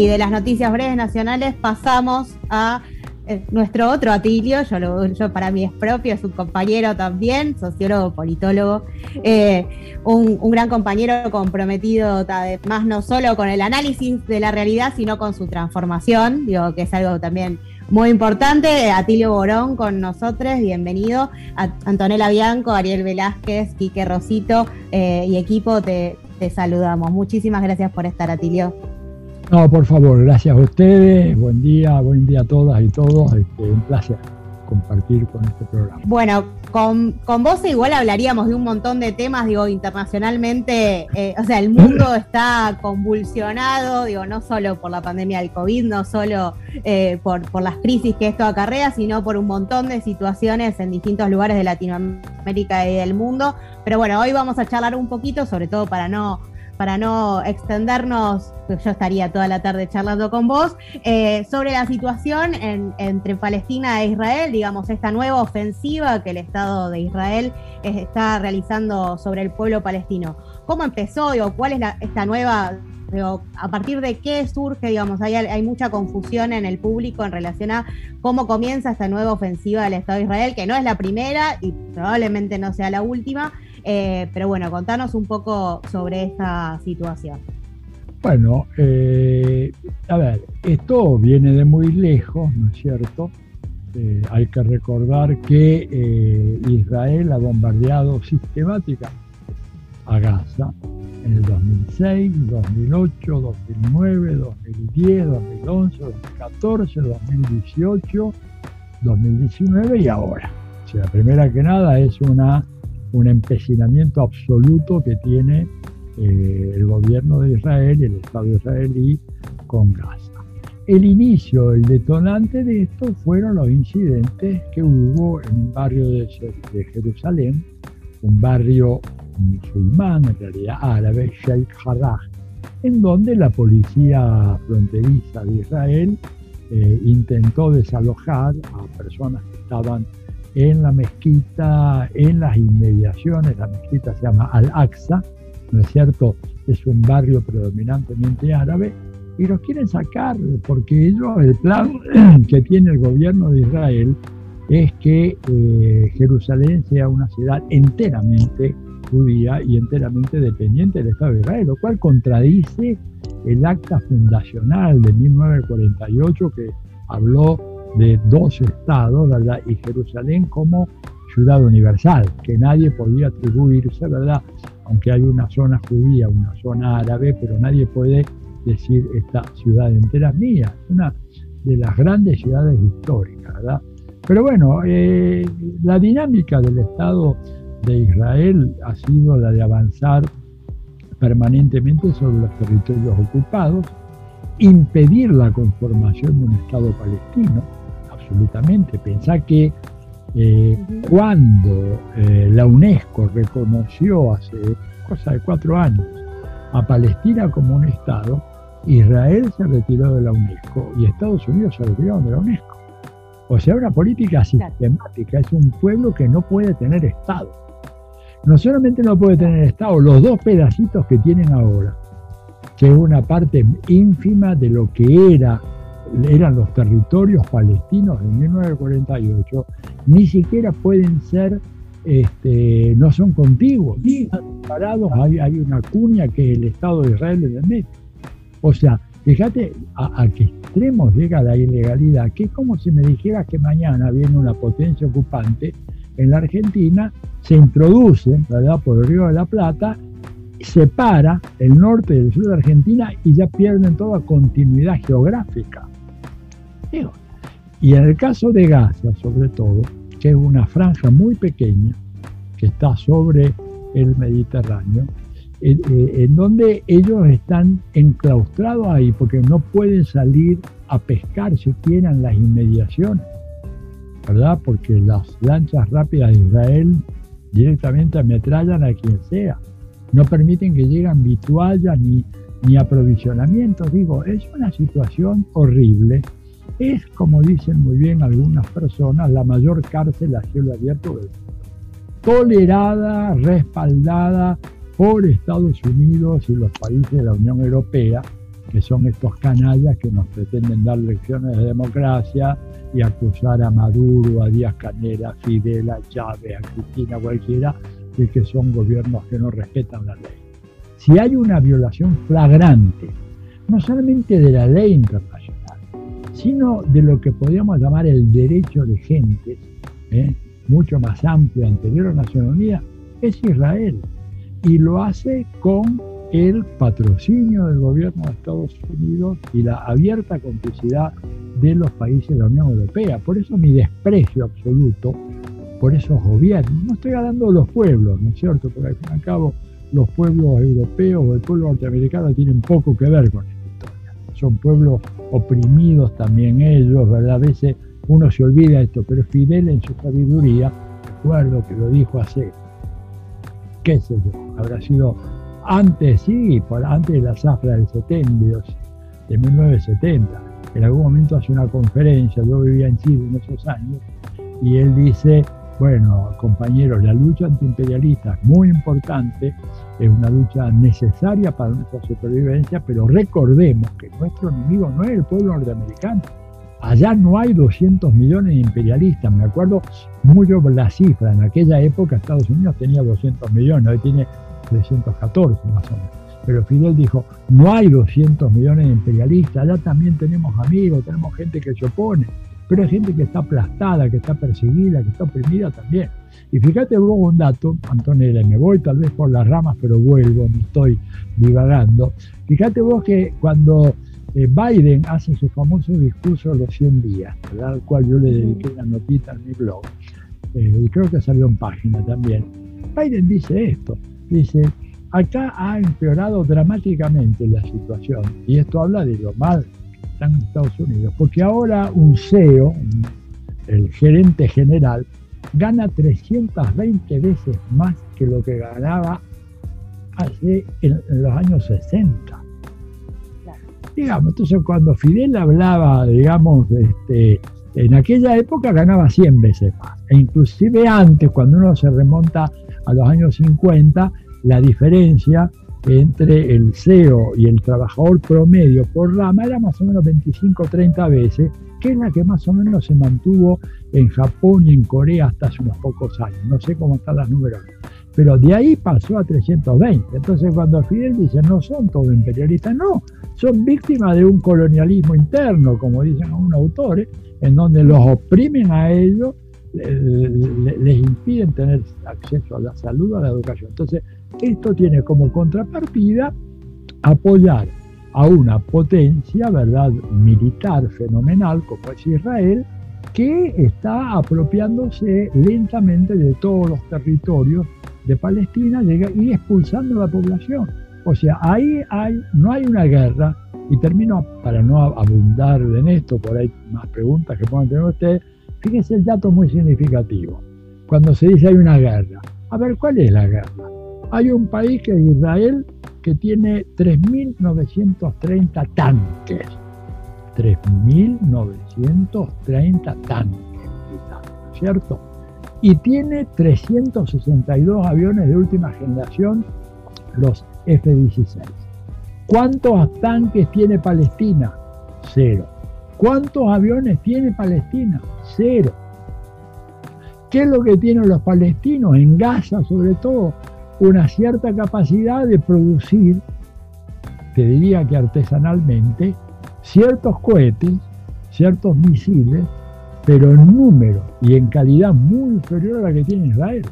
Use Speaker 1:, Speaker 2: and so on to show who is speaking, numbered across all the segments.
Speaker 1: Y de las noticias breves nacionales pasamos a eh, nuestro otro Atilio, yo, para mí es propio, es un compañero también, sociólogo, politólogo, eh, un, gran compañero comprometido más no solo con el análisis de la realidad, sino con su transformación, digo que es algo también muy importante. Atilio Borón con nosotros, bienvenido. Antonella Bianco, Ariel Velázquez, Quique Rosito eh, y equipo, te saludamos. Muchísimas gracias por estar, Atilio.
Speaker 2: No, por favor, gracias a ustedes. Buen día, buen día a todas y todos. Este, un placer compartir con este programa.
Speaker 1: Bueno, con, vos igual hablaríamos de un montón de temas, digo, internacionalmente, eh, o sea, el mundo está convulsionado, digo, no solo por la pandemia del COVID, no solo eh, por, por las crisis que esto acarrea, sino por un montón de situaciones en distintos lugares de Latinoamérica y del mundo. Pero bueno, hoy vamos a charlar un poquito, sobre todo para no para no extendernos, yo estaría toda la tarde charlando con vos, eh, sobre la situación entre Palestina e Israel, digamos, esta nueva ofensiva que el Estado de Israel está realizando sobre el pueblo palestino. ¿Cómo empezó? o ¿Cuál es esta nueva a partir de qué surge, digamos, hay, mucha confusión en el público en relación a cómo comienza esta nueva ofensiva del Estado de Israel, que no es la primera y probablemente no sea la última, eh, pero bueno, contanos un poco sobre esa situación.
Speaker 2: Bueno, eh, a ver, esto viene de muy lejos, ¿no es cierto? Eh, hay que recordar que Israel ha bombardeado sistemáticamente a Gaza en el 2006, 2008, 2009, 2010, 2011, 2014, 2018, 2019 y ahora. O sea, primera que nada es una un empecinamiento absoluto que tiene eh, el gobierno de Israel y el Estado israelí con Gaza. El inicio, el detonante de esto fueron los incidentes que hubo en un barrio de, Jerusalén, un barrio musulmán, en realidad árabe, Sheikh Jarrah, en donde la policía fronteriza de Israel eh, intentó desalojar a personas que estaban en la mezquita, en las inmediaciones, la mezquita se llama Al-Aqsa, ¿no es cierto? Es un barrio predominantemente árabe y los quieren sacar porque ellos, el plan que tiene el gobierno de Israel es que eh, Jerusalén sea una ciudad enteramente judía y enteramente dependiente del Estado de Israel, lo cual contradice el acta fundacional de 1948 que habló de dos estados, ¿verdad? Y Jerusalén como ciudad universal, que nadie podía atribuirse, ¿verdad? Aunque hay una zona judía, una zona árabe, pero nadie puede decir esta ciudad entera es mía, una de las grandes ciudades históricas, ¿verdad? Pero bueno, eh, la dinámica del Estado de Israel ha sido la de avanzar permanentemente sobre los territorios ocupados, impedir la conformación de un Estado palestino, absolutamente. Pensá que eh, cuando eh, la UNESCO reconoció hace cosa de cuatro años a Palestina como un Estado, Israel se retiró de la UNESCO y Estados Unidos se retiró de la UNESCO. O sea, una política sistemática, es un pueblo que no puede tener Estado. No solamente no puede tener Estado, los dos pedacitos que tienen ahora, que es una parte ínfima de lo que era eran los territorios palestinos en 1948, ni siquiera pueden ser, este, no son contiguos, ni separados, hay, hay una cuña que es el Estado de Israel el medio. O sea, fíjate a, qué extremos llega la ilegalidad, que es como si me dijeras que mañana viene una potencia ocupante en la Argentina, se introduce, ¿verdad?, por el Río de la Plata, separa el norte del sur de Argentina y ya pierden toda continuidad geográfica. Y en el caso de Gaza, sobre todo, que es una franja muy pequeña que está sobre el Mediterráneo, eh, en, donde ellos están enclaustrados ahí porque no pueden salir a pescar si tienen las inmediaciones, ¿verdad? Porque las lanchas rápidas de Israel directamente ametrallan a quien sea, no permiten que lleguen vituallas ni, ni aprovisionamientos, digo, es una situación horrible es, como dicen muy bien algunas personas, la mayor cárcel a cielo abierto del mundo. Tolerada, respaldada por Estados Unidos y los países de la Unión Europea, que son estos canallas que nos pretenden dar lecciones de democracia y acusar a Maduro, a Díaz Canela, a Fidel, a Chávez, a Cristina, cualquiera, de que son gobiernos que no respetan la ley. Si hay una violación flagrante, no solamente de la ley internacional, sino de lo que podríamos llamar el derecho de gente, ¿eh? mucho más amplio, anterior a Naciones Unidas, es Israel. Y lo hace con el patrocinio del gobierno de Estados Unidos y la abierta complicidad de los países de la Unión Europea. Por eso mi desprecio absoluto por esos gobiernos. No estoy hablando de los pueblos, ¿no es cierto? Porque al fin y al cabo los pueblos europeos o el pueblo norteamericano tienen poco que ver con historia. Son pueblos oprimidos también ellos, ¿verdad? A veces uno se olvida esto, pero Fidel en su sabiduría, recuerdo que lo dijo hace, qué sé yo, habrá sido antes, sí, antes de la zafra del 70, de 1970. En algún momento hace una conferencia, yo vivía en Chile en esos años, y él dice, bueno, compañeros, la lucha antiimperialista es muy importante, es una lucha necesaria para nuestra supervivencia, pero recordemos que nuestro enemigo no es el pueblo norteamericano. Allá no hay 200 millones de imperialistas. Me acuerdo mucho la cifra. En aquella época Estados Unidos tenía 200 millones, hoy tiene 314 más o menos. Pero Fidel dijo, no hay 200 millones de imperialistas, allá también tenemos amigos, tenemos gente que se opone, pero hay gente que está aplastada, que está perseguida, que está oprimida también. Y fíjate vos un dato, Antonella, me voy tal vez por las ramas, pero vuelvo, no estoy divagando. Fíjate vos que cuando eh, Biden hace su famoso discurso de los 100 días, al cual yo le dediqué una notita en mi blog, eh, y creo que salió en página también. Biden dice esto, Dice, acá ha empeorado dramáticamente la situación y esto habla de lo mal están en Estados Unidos, porque ahora un CEO, el gerente general, gana 320 veces más que lo que ganaba hace en, los años 60. Digamos, entonces cuando Fidel hablaba, digamos, este, en aquella época ganaba 100 veces más. E inclusive antes, cuando uno se remonta a los años 50, la diferencia entre el CEO y el trabajador promedio por rama era más o menos 25-30 veces, que es la que más o menos se mantuvo en Japón y en Corea hasta hace unos pocos años. No sé cómo están las números. Pero de ahí pasó a 320. Entonces cuando Fidel dice no son todos imperialistas, no, son víctimas de un colonialismo interno, como dicen algunos autores, en donde los oprimen a ellos les impiden tener acceso a la salud, a la educación. Entonces, esto tiene como contrapartida apoyar a una potencia, ¿verdad?, militar fenomenal como es Israel, que está apropiándose lentamente de todos los territorios de Palestina y expulsando a la población. O sea, ahí hay, no hay una guerra, y termino para no abundar en esto, por ahí más preguntas que puedan tener ustedes, Fíjense el dato muy significativo. Cuando se dice hay una guerra. A ver, ¿cuál es la guerra? Hay un país que es Israel que tiene 3.930 tanques. 3.930 tanques, ¿cierto? Y tiene 362 aviones de última generación, los F-16. ¿Cuántos tanques tiene Palestina? Cero. ¿Cuántos aviones tiene Palestina? Cero. ¿Qué es lo que tienen los palestinos? En Gaza, sobre todo, una cierta capacidad de producir, te diría que artesanalmente, ciertos cohetes, ciertos misiles, pero en número y en calidad muy inferior a la que tiene Israel.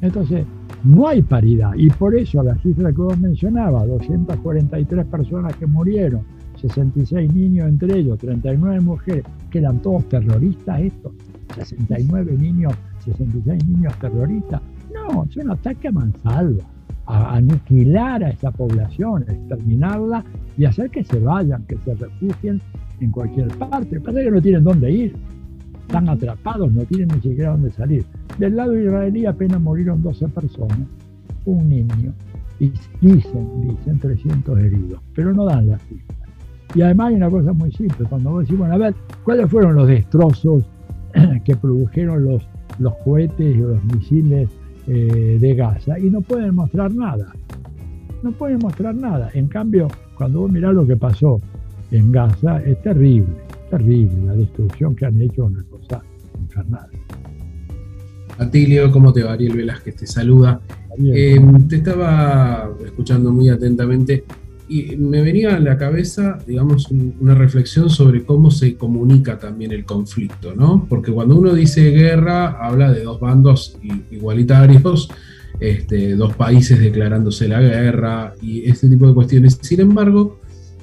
Speaker 2: Entonces, no hay paridad. Y por eso la cifra que vos mencionabas, 243 personas que murieron, 66 niños entre ellos, 39 mujeres, que eran todos terroristas estos, 69 niños, 66 niños terroristas. No, es un ataque a mansalva, a aniquilar a esa población, a exterminarla y hacer que se vayan, que se refugien en cualquier parte. Pasa que no tienen dónde ir, están atrapados, no tienen ni siquiera dónde salir. Del lado israelí apenas murieron 12 personas, un niño, y dicen, dicen 300 heridos, pero no dan la cifra. Y además hay una cosa muy simple, cuando vos decís, bueno, a ver, ¿cuáles fueron los destrozos que produjeron los, los cohetes y los misiles eh, de Gaza? Y no pueden mostrar nada. No pueden mostrar nada. En cambio, Cuando vos mirás lo que pasó en Gaza, es terrible, terrible. La destrucción que han hecho una cosa infernal.
Speaker 3: Atilio, ¿cómo te va? Ariel Velázquez te saluda. Eh, te estaba escuchando muy atentamente y me venía a la cabeza, digamos, una reflexión sobre cómo se comunica también el conflicto, ¿no? Porque cuando uno dice guerra, habla de dos bandos igualitarios, este, dos países declarándose la guerra y este tipo de cuestiones. Sin embargo,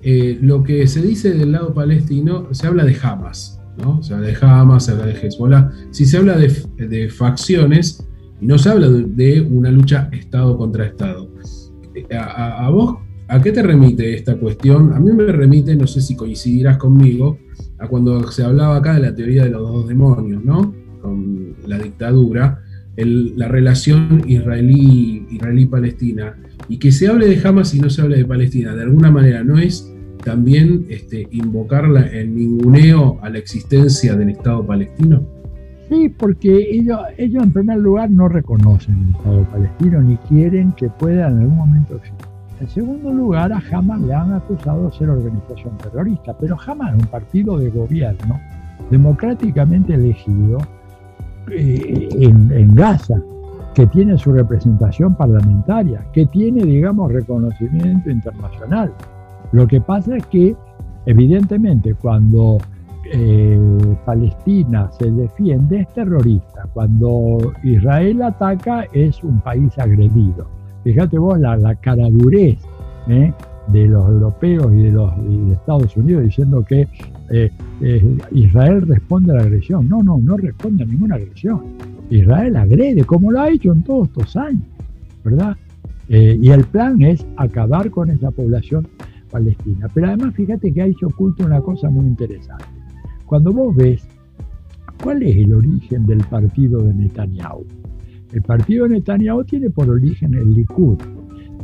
Speaker 3: eh, lo que se dice del lado palestino, se habla de Hamas, ¿no? Se habla de Hamas, se habla de Hezbollah. Si se habla de, facciones, y no se habla de, una lucha Estado contra Estado. Eh, a vos ¿A qué te remite esta cuestión? A mí me remite, no sé si coincidirás conmigo, a cuando se hablaba acá de la teoría de los dos demonios, ¿no? Con la dictadura, la relación israelí-palestina, y que se hable de Hamas y no se hable de Palestina, de alguna manera no es también este, invocar el ninguneo a la existencia del Estado palestino?
Speaker 2: Sí, porque ellos, ellos en primer lugar no reconocen el Estado palestino ni quieren que pueda en algún momento existir. En segundo lugar, a Hamas le han acusado de ser organización terrorista, pero Hamas un partido de gobierno democráticamente elegido eh, en, Gaza, que tiene su representación parlamentaria, que tiene, digamos, reconocimiento internacional. Lo que pasa es que, evidentemente, cuando eh, Palestina se defiende es terrorista, cuando Israel ataca es un país agredido. Fíjate vos la, la caradurez ¿eh? de los europeos y de los Estados Unidos diciendo que eh, eh, Israel responde a la agresión. No, no, no responde a ninguna agresión. Israel agrede, como lo ha hecho en todos estos años, ¿verdad? y el plan es acabar con esa población palestina. Pero además fíjate que ahí se oculta una cosa muy interesante. Cuando vos ves cuál es el origen del partido de Netanyahu, el partido de Netanyahu tiene por origen el Likud.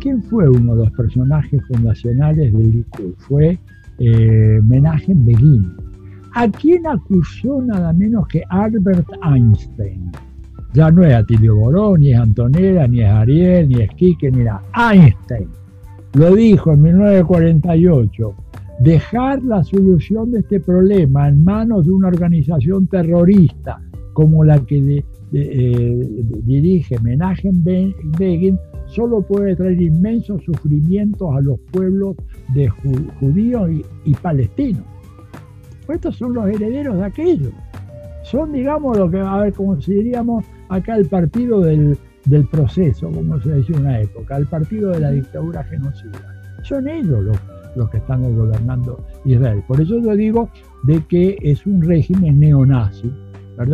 Speaker 2: ¿Quién fue uno de los personajes fundacionales del Likud? Fue eh, Menachem Begin. ¿A quién acusó nada menos que Albert Einstein? Ya no es Atilio Boró, ni es Antonella, ni es Ariel, ni es Quique, ni nada. Einstein lo dijo en 1948. Dejar la solución de este problema en manos de una organización terrorista como la que de, eh, dirige Menachem Begin solo puede traer inmensos sufrimientos a los pueblos de judíos y, palestinos. Pues estos son los herederos de aquello. Son, digamos, lo que, a ver, como diríamos acá el partido del, proceso, como se decía en una época, el partido de la dictadura genocida. Son ellos los, los que están gobernando Israel. Por eso yo digo de que es un régimen neonazi,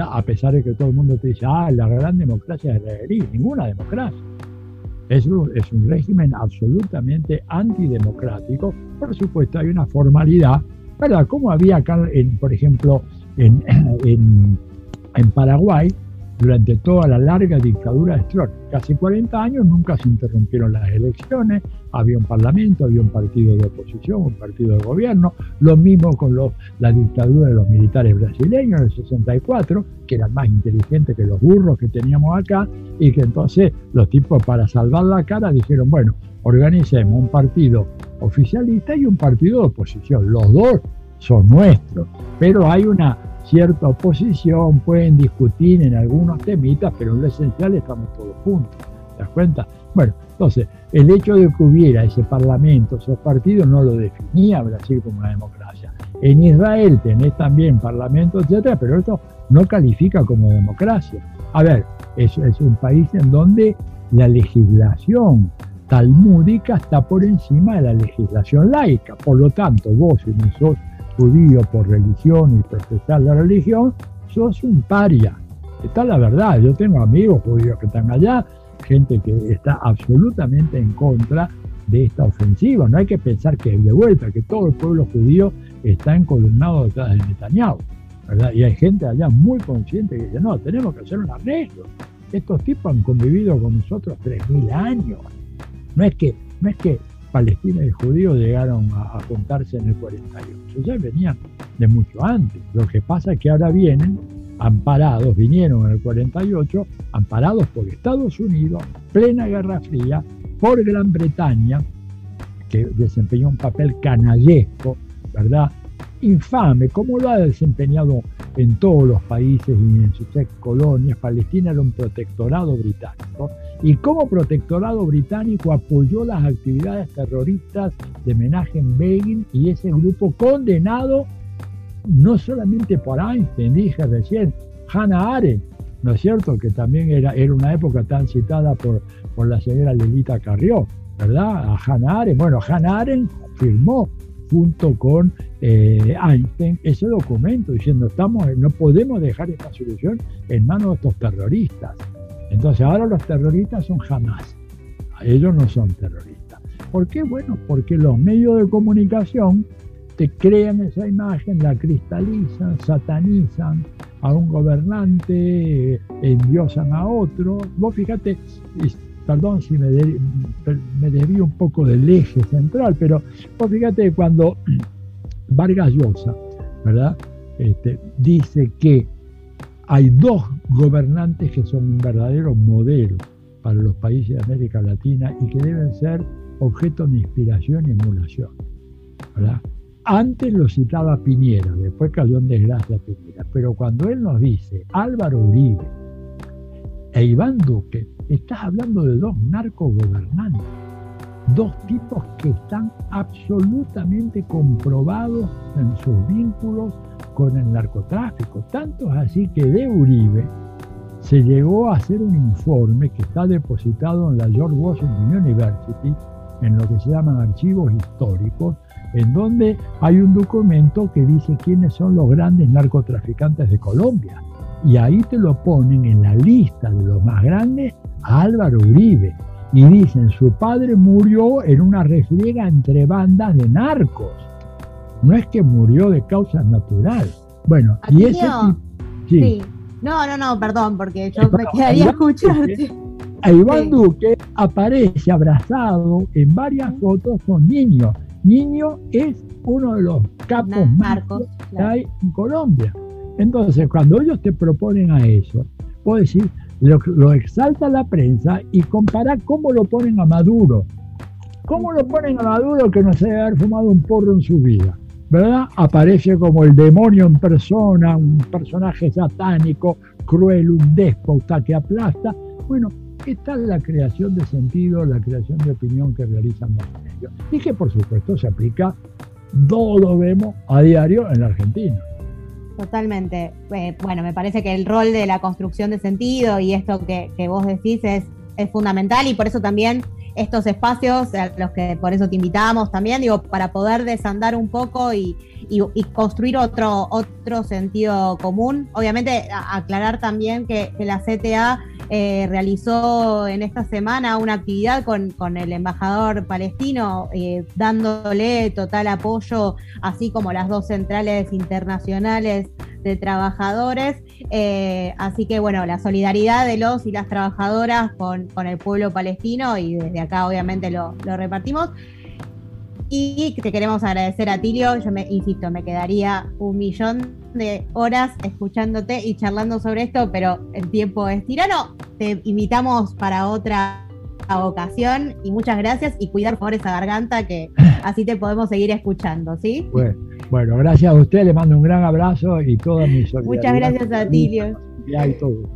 Speaker 2: a pesar de que todo el mundo te dice, ah, la gran democracia es israelí, ninguna democracia. Es un, es un régimen absolutamente antidemocrático. Por supuesto, hay una formalidad, ¿verdad? Como había acá, en, por ejemplo, en, en, en Paraguay, durante toda la larga dictadura de Stroessner, casi 40 años, nunca se interrumpieron las elecciones, había un parlamento, había un partido de oposición, un partido de gobierno, lo mismo con la dictadura de los militares brasileños en el 64, que eran más inteligentes que los burros que teníamos acá, y que entonces los tipos para salvar la cara dijeron, bueno, organicemos un partido oficialista y un partido de oposición, los dos son nuestros, pero hay una cierta oposición, pueden discutir en algunos temitas, pero en lo esencial estamos todos juntos. ¿Te das cuenta? Bueno, entonces, el hecho de que hubiera ese parlamento, esos partidos, no lo definía Brasil como una democracia. En Israel tenés también parlamento, etcétera, pero esto no califica como democracia. A ver, es, es un país en donde la legislación talmúdica está por encima de la legislación laica. Por lo tanto, vos, si no sos judío por religión y profesar la religión, sos un paria. Está la verdad, yo tengo amigos judíos que están allá, gente que está absolutamente en contra de esta ofensiva. No hay que pensar que de vuelta, que todo el pueblo judío está encolumnado detrás de Netanyahu. Y hay gente allá muy consciente que dice, no, tenemos que hacer un arreglo. Estos tipos han convivido con nosotros 3.000 años. No es que, no es que Palestina y judíos llegaron a, juntarse en el 48. Ya venían de mucho antes. Lo que pasa es que ahora vienen amparados, vinieron en el 48, amparados por Estados Unidos, plena Guerra Fría, por Gran Bretaña, que desempeñó un papel canallesco, ¿verdad? Infame, como lo ha desempeñado en todos los países y en sus ex colonias. Palestina era un protectorado británico y como protectorado británico apoyó las actividades terroristas de Menachem Begin y ese grupo condenado no solamente por Einstein, dije recién, Hannah Arendt, ¿no es cierto? Que también era, era una época tan citada por, por la señora Lelita Carrió, ¿verdad? A Hannah Arendt. Bueno, Hannah Arendt firmó junto con eh, Einstein ese documento diciendo estamos, no podemos dejar esta solución en manos de estos terroristas. Entonces ahora los terroristas son jamás, ellos no son terroristas. ¿Por qué? Bueno, porque los medios de comunicación te crean esa imagen, la cristalizan, satanizan a un gobernante, endiosan a otro. Vos fíjate, perdón si me, me desvío un poco del eje central, pero vos fíjate cuando Vargas Llosa, ¿verdad? Este, dice que hay dos gobernantes que son un verdadero modelo para los países de América Latina y que deben ser objeto de inspiración y emulación. Antes lo citaba Piñera, después cayó en desgracia Piñera, pero cuando él nos dice Álvaro Uribe e Iván Duque, estás hablando de dos narcogobernantes, dos tipos que están absolutamente comprobados en sus vínculos con el narcotráfico. Tanto es así que de Uribe se llegó a hacer un informe que está depositado en la George Washington University, en lo que se llaman archivos históricos, en donde hay un documento que dice quiénes son los grandes narcotraficantes de Colombia. Y ahí te lo ponen en la lista de los más grandes a Álvaro Uribe. Y dicen, su padre murió en una refriega entre bandas de narcos. No es que murió de causas naturales. Bueno, y ese...
Speaker 1: Sí. No, no, no, perdón, porque yo me quedaría a escucharte.
Speaker 2: Iván Duque aparece abrazado en varias fotos con niños Niño es uno de los capos más que hay en Colombia. Entonces, cuando ellos te proponen a eso, puedo decir, lo, exalta la prensa y compara cómo lo ponen a Maduro. ¿Cómo lo ponen a Maduro que no se debe haber fumado un porro en su vida? ¿Verdad? Aparece como el demonio en persona, un personaje satánico, cruel, un déspota que aplasta. Bueno, esta es la creación de sentido, la creación de opinión que realizan los medios. Y que por supuesto se aplica, todo lo vemos a diario en la Argentina.
Speaker 1: Totalmente. Eh, bueno, me parece que el rol de la construcción de sentido y esto que, vos decís es, es fundamental y por eso también estos espacios, los que por eso te invitamos también, digo, para poder desandar un poco y, construir otro, otro sentido común. Obviamente, aclarar también que, la CTA eh, realizó en esta semana una actividad con, el embajador palestino, eh, dándole total apoyo, así como las dos centrales internacionales de trabajadores. Eh, así que bueno, la solidaridad de los y las trabajadoras con, el pueblo palestino y desde acá obviamente lo, repartimos. Y te queremos agradecer a Tilio, yo me insisto, me quedaría un millón de horas escuchándote y charlando sobre esto, pero el tiempo es tirano. Te invitamos para otra ocasión y muchas gracias y cuidar por esa garganta que así te podemos seguir escuchando, ¿sí?
Speaker 2: Bueno, gracias a usted, le mando un gran abrazo y toda mi solidaridad.
Speaker 1: Muchas gracias a Tilio.
Speaker 2: Y todo.